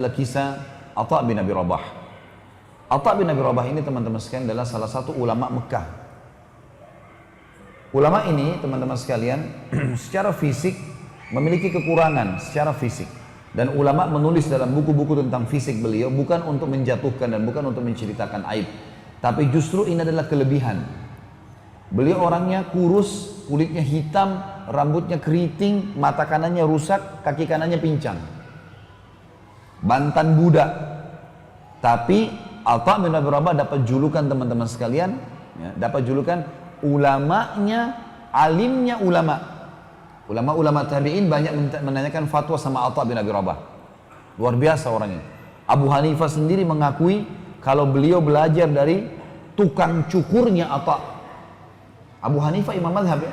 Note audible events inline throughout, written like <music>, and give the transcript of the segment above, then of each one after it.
adalah kisah Atta bin Abi Rabah. Atta bin Abi Rabah ini teman-teman sekalian adalah salah satu ulama Mekah. Ulama ini teman-teman sekalian <clears throat> secara fisik memiliki kekurangan secara fisik. Dan ulama menulis dalam buku-buku tentang fisik beliau bukan untuk menjatuhkan dan bukan untuk menceritakan aib. Tapi justru ini adalah kelebihan. Beliau orangnya kurus, kulitnya hitam, rambutnya keriting, mata kanannya rusak, kaki kanannya pincang. Bantan budak. Tapi Alta bin Abi Rabah dapat julukan teman-teman sekalian, ya, dapat julukan ulamanya, alimnya ulama. Ulama-ulama tabi'in banyak menanyakan fatwa sama Alta bin Abi Rabah. Luar biasa orangnya. Abu Hanifah sendiri mengakui kalau beliau belajar dari tukang cukurnya Atta Abu Hanifah imam madhab ya.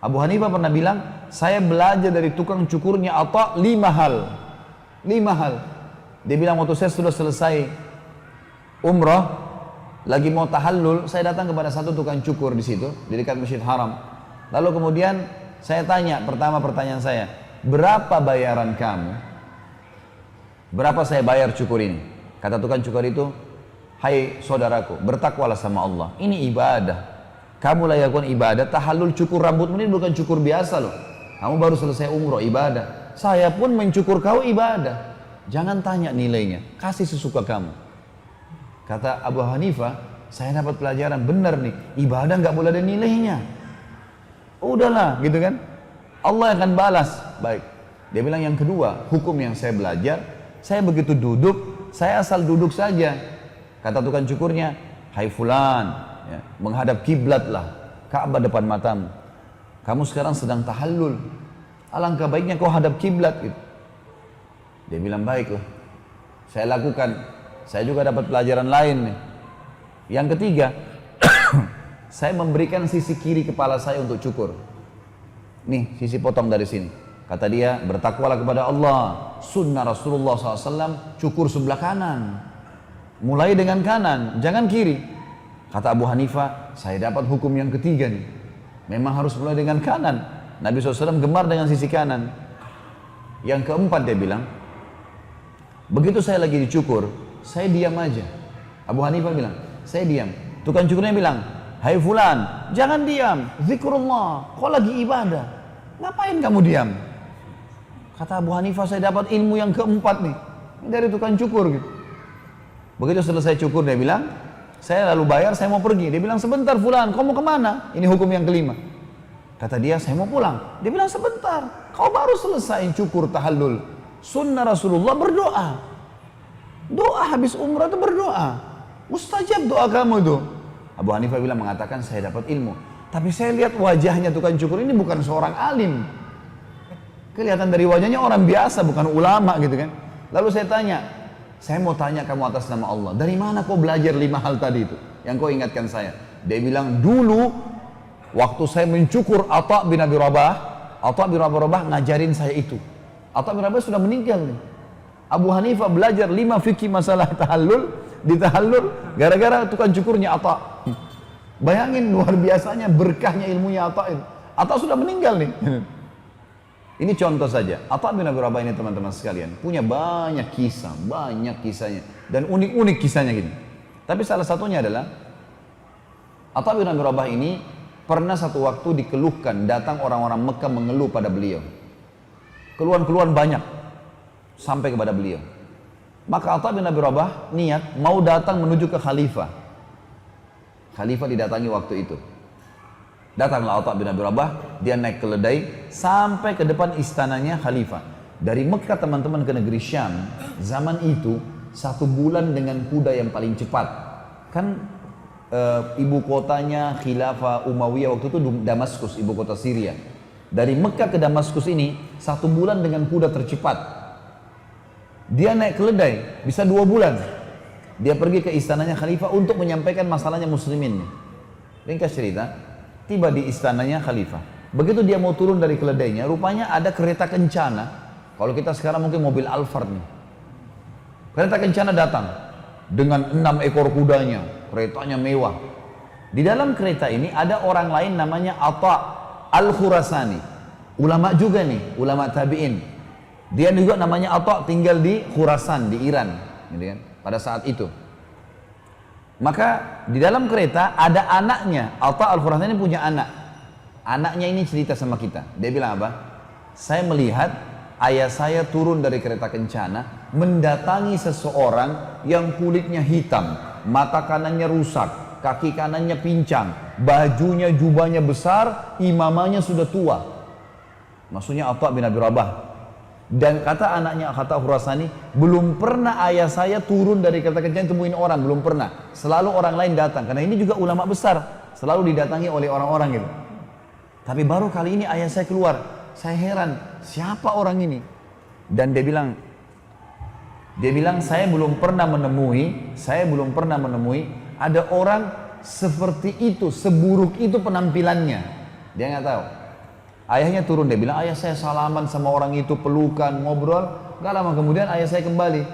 Abu Hanifah pernah bilang, saya belajar dari tukang cukurnya Atta lima hal. Lima hal. Dia bilang waktu saya sudah selesai umrah, lagi mau tahallul, saya datang kepada satu tukang cukur di situ, di dekat Masjid Haram. Lalu kemudian saya tanya, pertama pertanyaan saya, berapa bayaran kamu? Berapa saya bayar cukur ini? Kata tukang cukur itu, hai saudaraku, bertakwalah sama Allah. Ini ibadah. Kamu lakukan ibadah, tahallul cukur rambutmu ini bukan cukur biasa loh. Kamu baru selesai umroh ibadah. Saya pun mencukur kau ibadah. Jangan tanya nilainya, kasih sesuka kamu. Kata Abu Hanifah, saya dapat pelajaran benar nih, ibadah nggak boleh ada nilainya. Udahlah, gitu kan? Allah akan balas. Baik. Dia bilang yang kedua, hukum yang saya belajar, saya begitu duduk, saya asal duduk saja. Kata tukang cukurnya, Hai fulan, ya, menghadap kiblat lah Ka'bah depan matamu kamu sekarang sedang tahallul alangkah baiknya kau hadap kiblat gitu dia bilang baiklah saya lakukan. Saya juga dapat pelajaran lain nih. Yang ketiga <clears throat> saya memberikan sisi kiri kepala saya untuk cukur. Nih sisi potong dari sini. Kata dia bertakwalah kepada Allah. Sunnah Rasulullah SAW cukur sebelah kanan. Mulai dengan kanan jangan kiri. Kata Abu Hanifah, saya dapat hukum yang ketiga nih. Memang harus mulai dengan kanan. Nabi SAW gemar dengan sisi kanan. Yang keempat dia bilang, begitu saya lagi dicukur, saya diam aja. Abu Hanifah bilang, saya diam. Tukang cukurnya bilang, Hai fulan, jangan diam. Zikrullah, kau lagi ibadah. Ngapain kamu diam? Kata Abu Hanifah, saya dapat ilmu yang keempat nih. Dari tukang cukur gitu. Begitu selesai cukur dia bilang, saya lalu bayar, saya mau pergi. Dia bilang, sebentar fulan, kau mau ke mana? Ini hukum yang kelima. Kata dia, saya mau pulang. Dia bilang, sebentar, kau baru selesai cukur tahallul. Sunnah Rasulullah berdoa. Doa habis umrah itu berdoa. Mustajab doa kamu itu. Abu Hanifah bilang mengatakan saya dapat ilmu. Tapi saya lihat wajahnya tukang cukur ini bukan seorang alim. Kelihatan dari wajahnya orang biasa, bukan ulama gitu kan. Lalu saya tanya, saya mau tanya kamu atas nama Allah, dari mana kau belajar lima hal tadi itu? Yang kau ingatkan saya. Dia bilang, dulu waktu saya mencukur Atta bin Abi Rabah, Atta bin Abi Rabah ngajarin saya itu. Atta bin Rabah sudah meninggal nih. Abu Hanifah belajar lima fikih masalah <laughs> tahallul, di tahallul, gara-gara tukang cukurnya Atta. Bayangin luar biasanya berkahnya ilmunya Atta itu. Atta sudah meninggal nih. <laughs> Ini contoh saja. Atta bin Abi Rabah ini teman-teman sekalian punya banyak kisah, banyak kisahnya dan unik-unik kisahnya gini. Tapi salah satunya adalah Atta bin Abi Rabah ini pernah satu waktu dikeluhkan datang orang-orang Mekah mengeluh pada beliau. Keluhan-keluhan banyak sampai kepada beliau. Maka Atta bin Abi Rabah niat mau datang menuju ke khalifah. Khalifah didatangi waktu itu. Datanglah Atta bin Abi Rabah, dia naik keledai sampai ke depan istananya khalifah. Dari Mekah teman-teman ke negeri Syam, zaman itu satu bulan dengan kuda yang paling cepat. Kan e, ibu kotanya khilafah Umayyah waktu itu Damaskus, ibu kota Syria. Dari Mekah ke Damaskus ini satu bulan dengan kuda tercepat. Dia naik keledai bisa dua bulan. Dia pergi ke istananya khalifah untuk menyampaikan masalahnya muslimin. Ringkas cerita, tiba di istananya khalifah. Begitu dia mau turun dari keledainya, rupanya ada kereta kencana. Kalau kita sekarang mungkin mobil Alphard nih. Kereta kencana datang dengan enam ekor kudanya, keretanya mewah. Di dalam kereta ini ada orang lain namanya Atta Al-Khurasani. Ulama juga nih, ulama tabi'in. Dia juga namanya Atta tinggal di Khurasan di Iran, gitu kan? Pada saat itu. Maka di dalam kereta ada anaknya. Atta al Khurasan ini punya anak. Anaknya ini cerita sama kita. Dia bilang apa? Saya melihat ayah saya turun dari kereta kencana mendatangi seseorang yang kulitnya hitam, mata kanannya rusak, kaki kanannya pincang, bajunya jubahnya besar, imamanya sudah tua. Maksudnya Atta bin Abi Rabah dan kata anaknya, kata Khurasani, belum pernah ayah saya turun dari kereta kencana temuin orang, belum pernah. Selalu orang lain datang, karena ini juga ulama besar, selalu didatangi oleh orang-orang gitu. Tapi baru kali ini ayah saya keluar, saya heran, siapa orang ini? Dan dia bilang, dia bilang saya belum pernah menemui, saya belum pernah menemui ada orang seperti itu, seburuk itu penampilannya. Dia nggak tahu. Ayahnya turun, dia bilang, ayah saya salaman sama orang itu, pelukan, ngobrol. Gak lama kemudian ayah saya kembali.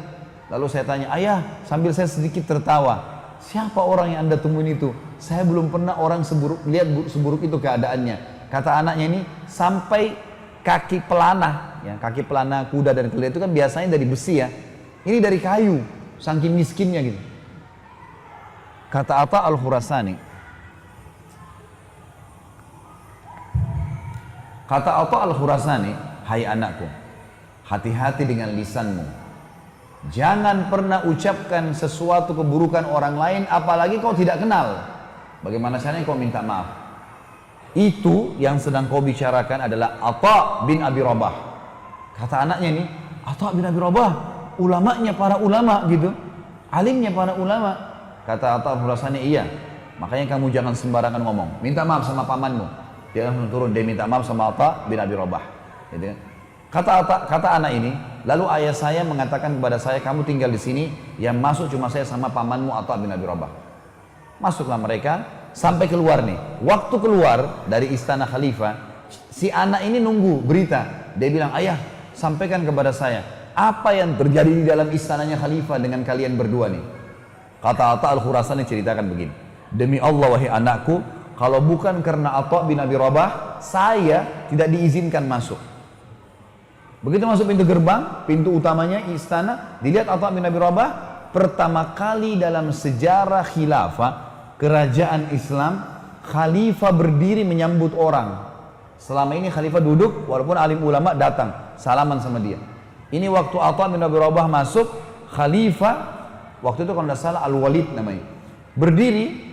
Lalu saya tanya, ayah sambil saya sedikit tertawa, siapa orang yang anda temuin itu? Saya belum pernah orang seburuk, lihat seburuk itu keadaannya. Kata anaknya ini, sampai kaki pelana, ya, kaki pelana kuda dan keledai itu kan biasanya dari besi ya. Ini dari kayu, saking miskinnya gitu. Kata Atta al-Khurasani, Kata Atta al-Khurasani, hai anakku, hati-hati dengan lisanmu. Jangan pernah ucapkan sesuatu keburukan orang lain, apalagi kau tidak kenal. Bagaimana caranya kau minta maaf? Itu yang sedang kau bicarakan adalah Atta bin Abi Rabah. Kata anaknya ini, Atta bin Abi Rabah, ulamanya para ulama gitu. Alimnya para ulama. Kata Atta al-Khurasani, iya. Makanya kamu jangan sembarangan ngomong. Minta maaf sama pamanmu. Dia langsung turun, dia minta maaf sama Atta bin Abi Rabah. Gitu kan. Kata Atta, kata anak ini, lalu ayah saya mengatakan kepada saya, kamu tinggal di sini, yang masuk cuma saya sama pamanmu Atta bin Abi Rabah. Masuklah mereka, sampai keluar nih. Waktu keluar dari istana khalifah, si anak ini nunggu berita. Dia bilang, ayah, sampaikan kepada saya, apa yang terjadi di dalam istananya khalifah dengan kalian berdua nih? Kata Atta al-Khurasani ceritakan begini. Demi Allah wahai anakku, kalau bukan karena Atta bin Abi Rabah, saya tidak diizinkan masuk. Begitu masuk pintu gerbang, pintu utamanya istana, dilihat Atta bin Abi Rabah, pertama kali dalam sejarah khilafah, kerajaan Islam, khalifah berdiri menyambut orang. Selama ini khalifah duduk, walaupun alim ulama datang, salaman sama dia. Ini waktu Atta bin Abi Rabah masuk, khalifah, waktu itu kalau tidak salah Al-Walid namanya. Berdiri,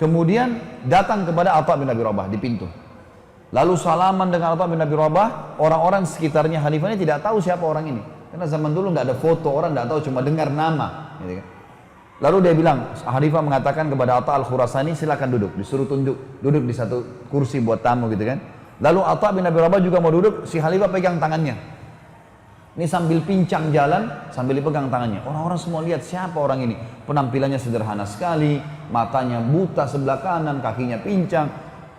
Kemudian datang kepada Atta bin Abi Rabah di pintu. Lalu salaman dengan Atta bin Abi Rabah, orang-orang sekitarnya Khalifah ini tidak tahu siapa orang ini. Karena zaman dulu nggak ada foto, orang nggak tahu cuma dengar nama. Gitu kan. Lalu dia bilang, Khalifah mengatakan kepada Atta al-Khurasani, silakan duduk. Disuruh tunjuk, duduk di satu kursi buat tamu gitu kan. Lalu Atta bin Abi Rabah juga mau duduk, si Khalifah pegang tangannya. Ini sambil pincang jalan, sambil dipegang tangannya. Orang-orang semua lihat siapa orang ini. Penampilannya sederhana sekali, matanya buta sebelah kanan, kakinya pincang.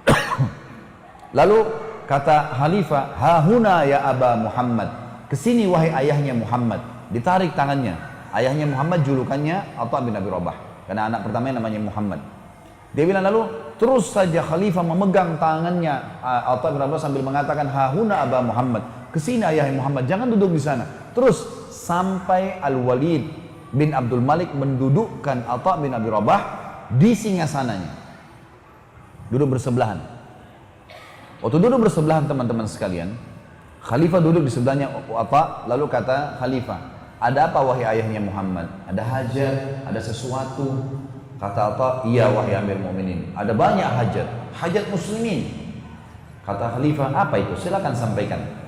<coughs> Lalu kata Khalifah, Hahuna ya Aba Muhammad. Ke sini wahai ayahnya Muhammad. Ditarik tangannya. Ayahnya Muhammad julukannya Atta bin Abi Rabah. Karena anak pertamanya namanya Muhammad. Dia bilang lalu terus saja Khalifah memegang tangannya Atta bin Rabah sambil mengatakan Hahuna Aba Muhammad Ke sini ayah Muhammad, jangan duduk di sana. Terus sampai Al-Walid bin Abdul Malik mendudukkan Atta bin Abi Rabah di singgasananya. Duduk bersebelahan. Waktu duduk bersebelahan teman-teman sekalian, Khalifah duduk di sebelahnya Atta, lalu kata Khalifah, ada apa wahai ayahnya Muhammad? Ada hajat, ada sesuatu. Kata Atta, iya wahai Amir Mu'minin. Ada banyak hajat, hajat muslimin. Kata Khalifah, apa itu? Silakan sampaikan.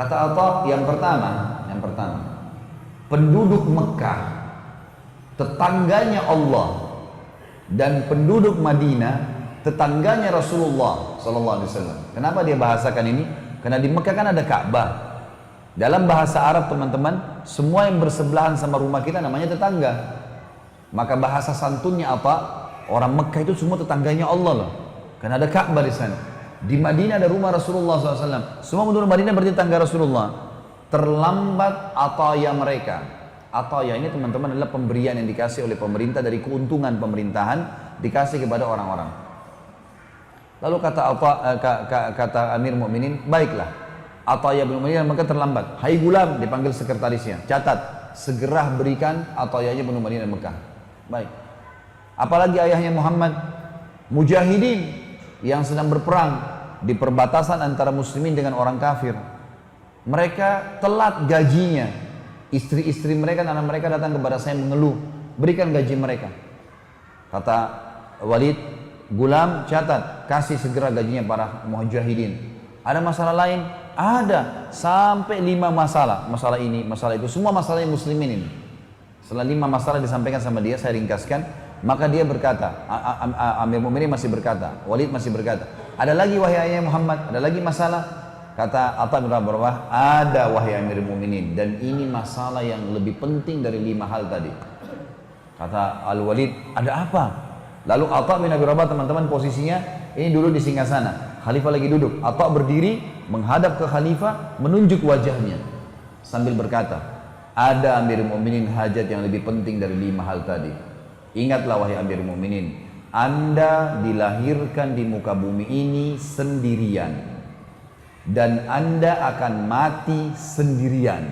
Kata Atta yang pertama, yang pertama, penduduk Mekah, tetangganya Allah dan penduduk Madinah, tetangganya Rasulullah Sallallahu Alaihi Wasallam. Kenapa dia bahasakan ini? Karena di Mekah kan ada Ka'bah. Dalam bahasa Arab teman-teman, semua yang bersebelahan sama rumah kita namanya tetangga. Maka bahasa santunnya apa? Orang Mekah itu semua tetangganya Allah loh. Karena ada Ka'bah di sana. Di Madinah ada rumah Rasulullah SAW. Semua penduduk Madinah berarti tangga Rasulullah. Terlambat ataya mereka. Ataya ini teman-teman adalah pemberian yang dikasih oleh pemerintah dari keuntungan pemerintahan dikasih kepada orang-orang. Lalu kata apa eh, kata Amir Mukminin, baiklah. Ataya bin Umayyah maka terlambat. Hai gulam dipanggil sekretarisnya. Catat, segera berikan Atayanya bin Umayyah Mekah. Baik. Apalagi ayahnya Muhammad mujahidin yang sedang berperang di perbatasan antara muslimin dengan orang kafir. Mereka telat gajinya. Istri-istri mereka dan anak mereka datang kepada saya mengeluh, berikan gaji mereka. Kata Walid, gulam catat, kasih segera gajinya para mujahidin. Ada masalah lain? Ada. Sampai lima masalah. Masalah ini, masalah itu. Semua masalah muslimin ini. Setelah lima masalah disampaikan sama dia, saya ringkaskan. Maka dia berkata, Amir Mu'minin masih berkata, Walid masih berkata, ada lagi wahai ayah Muhammad, ada lagi masalah. Kata Atta bin Rabah, ada wahai Amir Mu'minin. Dan ini masalah yang lebih penting dari lima hal tadi. Kata Al-Walid, ada apa? Lalu Atta bin Abi Rabah teman-teman posisinya ini dulu di singgah sana. Khalifah lagi duduk. Atta berdiri menghadap ke khalifah menunjuk wajahnya sambil berkata, ada Amir Mu'minin hajat yang lebih penting dari lima hal tadi. Ingatlah wahai Amir Mu'minin, Anda dilahirkan di muka bumi ini sendirian dan Anda akan mati sendirian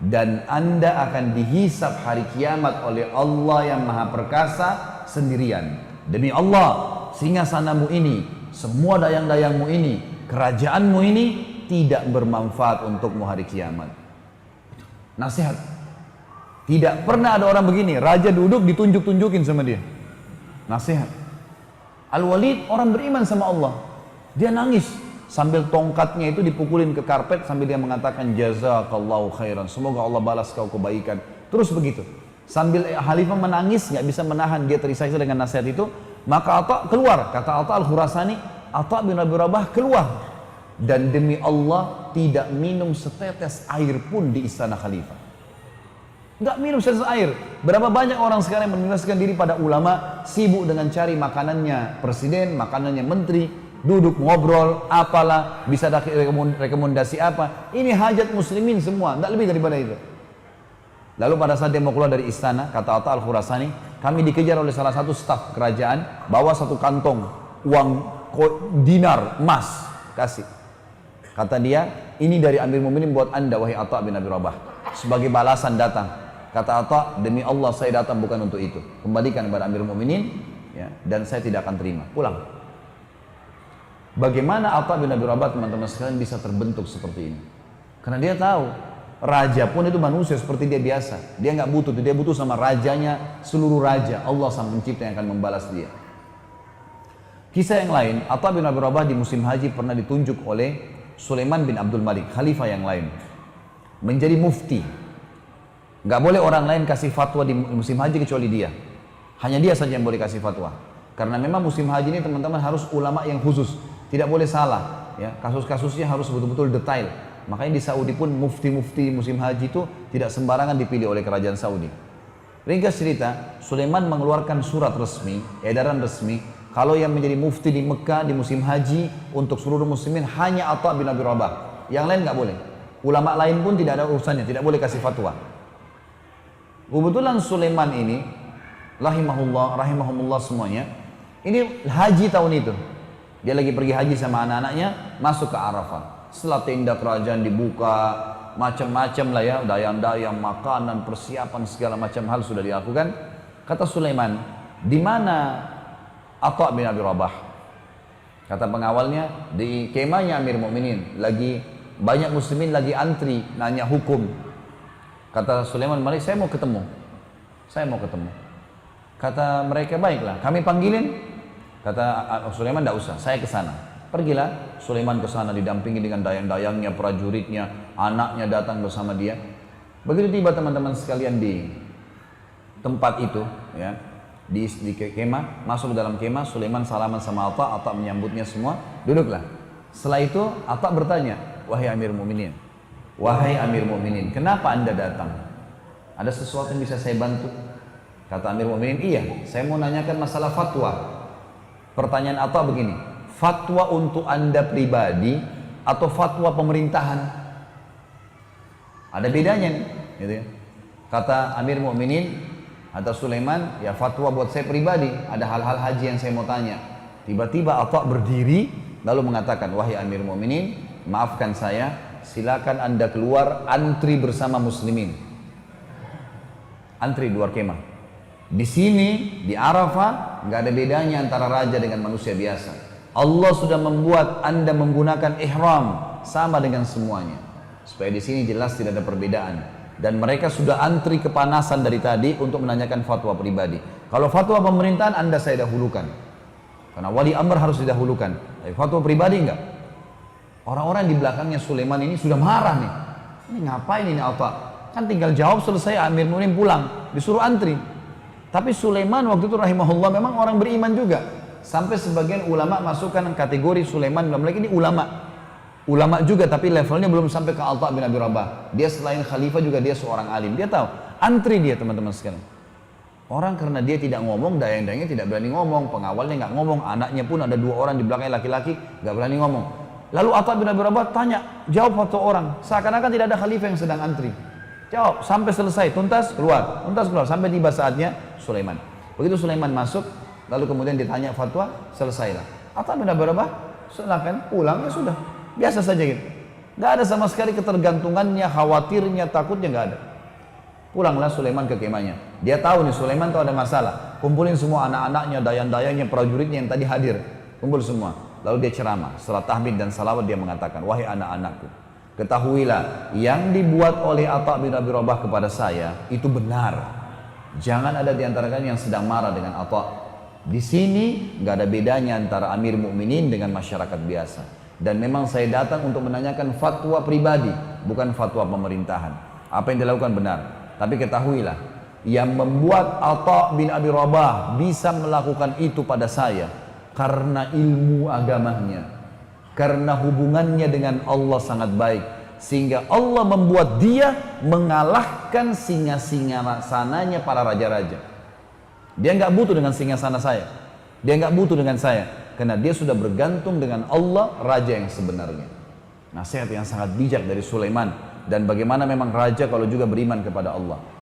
dan Anda akan dihisap hari kiamat oleh Allah yang Maha Perkasa sendirian. Demi Allah, singa sanamu ini, semua dayang-dayangmu ini, kerajaanmu ini tidak bermanfaat untukmu hari kiamat. Nasihat. Tidak pernah ada orang begini, raja duduk ditunjuk-tunjukin sama dia. Nasihat. Al-Walid orang beriman sama Allah. Dia nangis sambil tongkatnya itu dipukulin ke karpet sambil dia mengatakan jazakallahu khairan. Semoga Allah balas kau kebaikan. Terus begitu. Sambil Khalifah menangis, nggak bisa menahan dia terisak dengan nasihat itu, maka Atta keluar. Kata Atta al-Khurasani, Atta bin Abi Rabah keluar. Dan demi Allah tidak minum setetes air pun di istana Khalifah. Nggak minum setetes air. Berapa banyak orang sekarang yang menjelaskan diri pada ulama sibuk dengan cari makanannya presiden, makanannya menteri, duduk ngobrol, apalah, bisa rekomendasi apa. Ini hajat muslimin semua, nggak lebih daripada itu. Lalu pada saat dia mau keluar dari istana, kata Atta al-Khurasani, kami dikejar oleh salah satu staf kerajaan, bawa satu kantong uang dinar emas, kasih. Kata dia, ini dari Amir Mu'minin buat anda, wahai Atta bin Abi Rabah. Sebagai balasan datang. Kata Atta, demi Allah saya datang bukan untuk itu. Kembalikan kepada Amir Mu'minin, ya, dan saya tidak akan terima. Pulang. Bagaimana Atta bin Abi Rabah teman-teman sekalian bisa terbentuk seperti ini? Karena dia tahu Raja pun itu manusia seperti dia biasa. Dia nggak butuh, dia butuh sama rajanya, seluruh raja. Allah sang pencipta yang akan membalas dia. Kisah yang lain, Atta bin Abi Rabah di musim haji pernah ditunjuk oleh Sulaiman bin Abdul Malik, khalifah yang lain. Menjadi mufti. Nggak boleh orang lain kasih fatwa di musim haji kecuali dia. Hanya dia saja yang boleh kasih fatwa. Karena memang musim haji ini teman-teman harus ulama yang khusus. Tidak boleh salah. Ya, kasus-kasusnya harus betul-betul detail Makanya di Saudi pun mufti-mufti musim haji itu tidak sembarangan dipilih oleh kerajaan Saudi. Ringkas cerita, Sulaiman mengeluarkan surat resmi, edaran resmi, kalau yang menjadi mufti di Mekah di musim haji untuk seluruh muslimin hanya Atta bin Abi Rabah. Yang lain nggak boleh. Ulama lain pun tidak ada urusannya, tidak boleh kasih fatwa. Kebetulan Sulaiman ini, rahimahullah, rahimahumullah semuanya, ini haji tahun itu. Dia lagi pergi haji sama anak-anaknya, masuk ke Arafah. Setelah tenda kerajaan dibuka, macam-macam lah ya, dayang-dayang, makanan, persiapan segala macam hal sudah dilakukan. Kata Sulaiman, di mana Atta bin Abi Rabah? Kata pengawalnya, di kemahnya Amir Mukminin lagi banyak muslimin lagi antri nanya hukum. Kata Sulaiman Malik, saya mau ketemu. Saya mau ketemu. Kata mereka, baiklah, kami panggilin. Kata Sulaiman, tidak usah, saya ke sana. Pergilah Sulaiman ke sana didampingi dengan dayang-dayangnya, prajuritnya, anaknya datang bersama dia. Begitu tiba teman-teman sekalian di tempat itu, ya, di, di kemah, masuk dalam kemah, Sulaiman salaman sama Atta, Atta menyambutnya semua, duduklah. Setelah itu Atta bertanya, wahai Amir Mu'minin, wahai Amir Mu'minin, kenapa anda datang? Ada sesuatu yang bisa saya bantu? Kata Amir Mu'minin, iya, saya mau nanyakan masalah fatwa. Pertanyaan Atta begini, fatwa untuk anda pribadi atau fatwa pemerintahan ada bedanya nih gitu ya. kata Amir Mukminin atau Sulaiman ya fatwa buat saya pribadi ada hal-hal haji yang saya mau tanya tiba-tiba Atta berdiri lalu mengatakan wahai Amir Mukminin maafkan saya silakan anda keluar antri bersama muslimin. Antri luar kemah. Di sini, di Arafah, nggak ada bedanya antara raja dengan manusia biasa. Allah sudah membuat anda menggunakan ihram sama dengan semuanya. Supaya di sini jelas tidak ada perbedaan. Dan mereka sudah antri kepanasan dari tadi untuk menanyakan fatwa pribadi. Kalau fatwa pemerintahan anda saya dahulukan. Karena wali amr harus didahulukan. Tapi fatwa pribadi enggak. Orang-orang di belakangnya Sulaiman ini sudah marah nih. Ini ngapain ini Alta? Kan tinggal jawab selesai Amir Nurim pulang. Disuruh antri. Tapi Sulaiman waktu itu rahimahullah memang orang beriman juga. Sampai sebagian ulama masukkan kategori Sulaiman dalam lagi ini ulama. Ulama juga tapi levelnya belum sampai ke Alta bin Abi Rabah. Dia selain khalifah juga dia seorang alim. Dia tahu. Antri dia teman-teman sekalian. Orang karena dia tidak ngomong, dayang-dayangnya tidak berani ngomong, pengawalnya nggak ngomong, anaknya pun ada dua orang di belakangnya laki-laki nggak berani ngomong. Lalu Atta bin Abi Rabah tanya, jawab satu orang, seakan-akan tidak ada khalifah yang sedang antri. Jawab sampai selesai, tuntas keluar, tuntas keluar sampai tiba saatnya Sulaiman. Begitu Sulaiman masuk, lalu kemudian ditanya fatwa, selesailah. Atta bin Abi Rabah silakan pulang ya sudah, biasa saja gitu. Gak ada sama sekali ketergantungannya, khawatirnya, takutnya gak ada. Pulanglah Sulaiman ke kemahnya. Dia tahu nih Sulaiman tuh ada masalah. Kumpulin semua anak-anaknya, dayang-dayangnya, prajuritnya yang tadi hadir. Kumpul semua. Lalu dia ceramah. Setelah tahmid dan salawat dia mengatakan, Wahai anak-anakku, ketahuilah yang dibuat oleh Atta bin Abi Rabah kepada saya itu benar. Jangan ada di antara kalian yang sedang marah dengan Atta. Di sini nggak ada bedanya antara Amir Mukminin dengan masyarakat biasa. Dan memang saya datang untuk menanyakan fatwa pribadi, bukan fatwa pemerintahan. Apa yang dilakukan benar. Tapi ketahuilah, yang membuat Atta bin Abi Rabah bisa melakukan itu pada saya karena ilmu agamanya, karena hubungannya dengan Allah sangat baik, sehingga Allah membuat dia mengalahkan singa-singa sananya para raja-raja. Dia nggak butuh dengan singa sana saya, dia nggak butuh dengan saya, karena dia sudah bergantung dengan Allah raja yang sebenarnya. Nasihat yang sangat bijak dari Sulaiman dan bagaimana memang raja kalau juga beriman kepada Allah.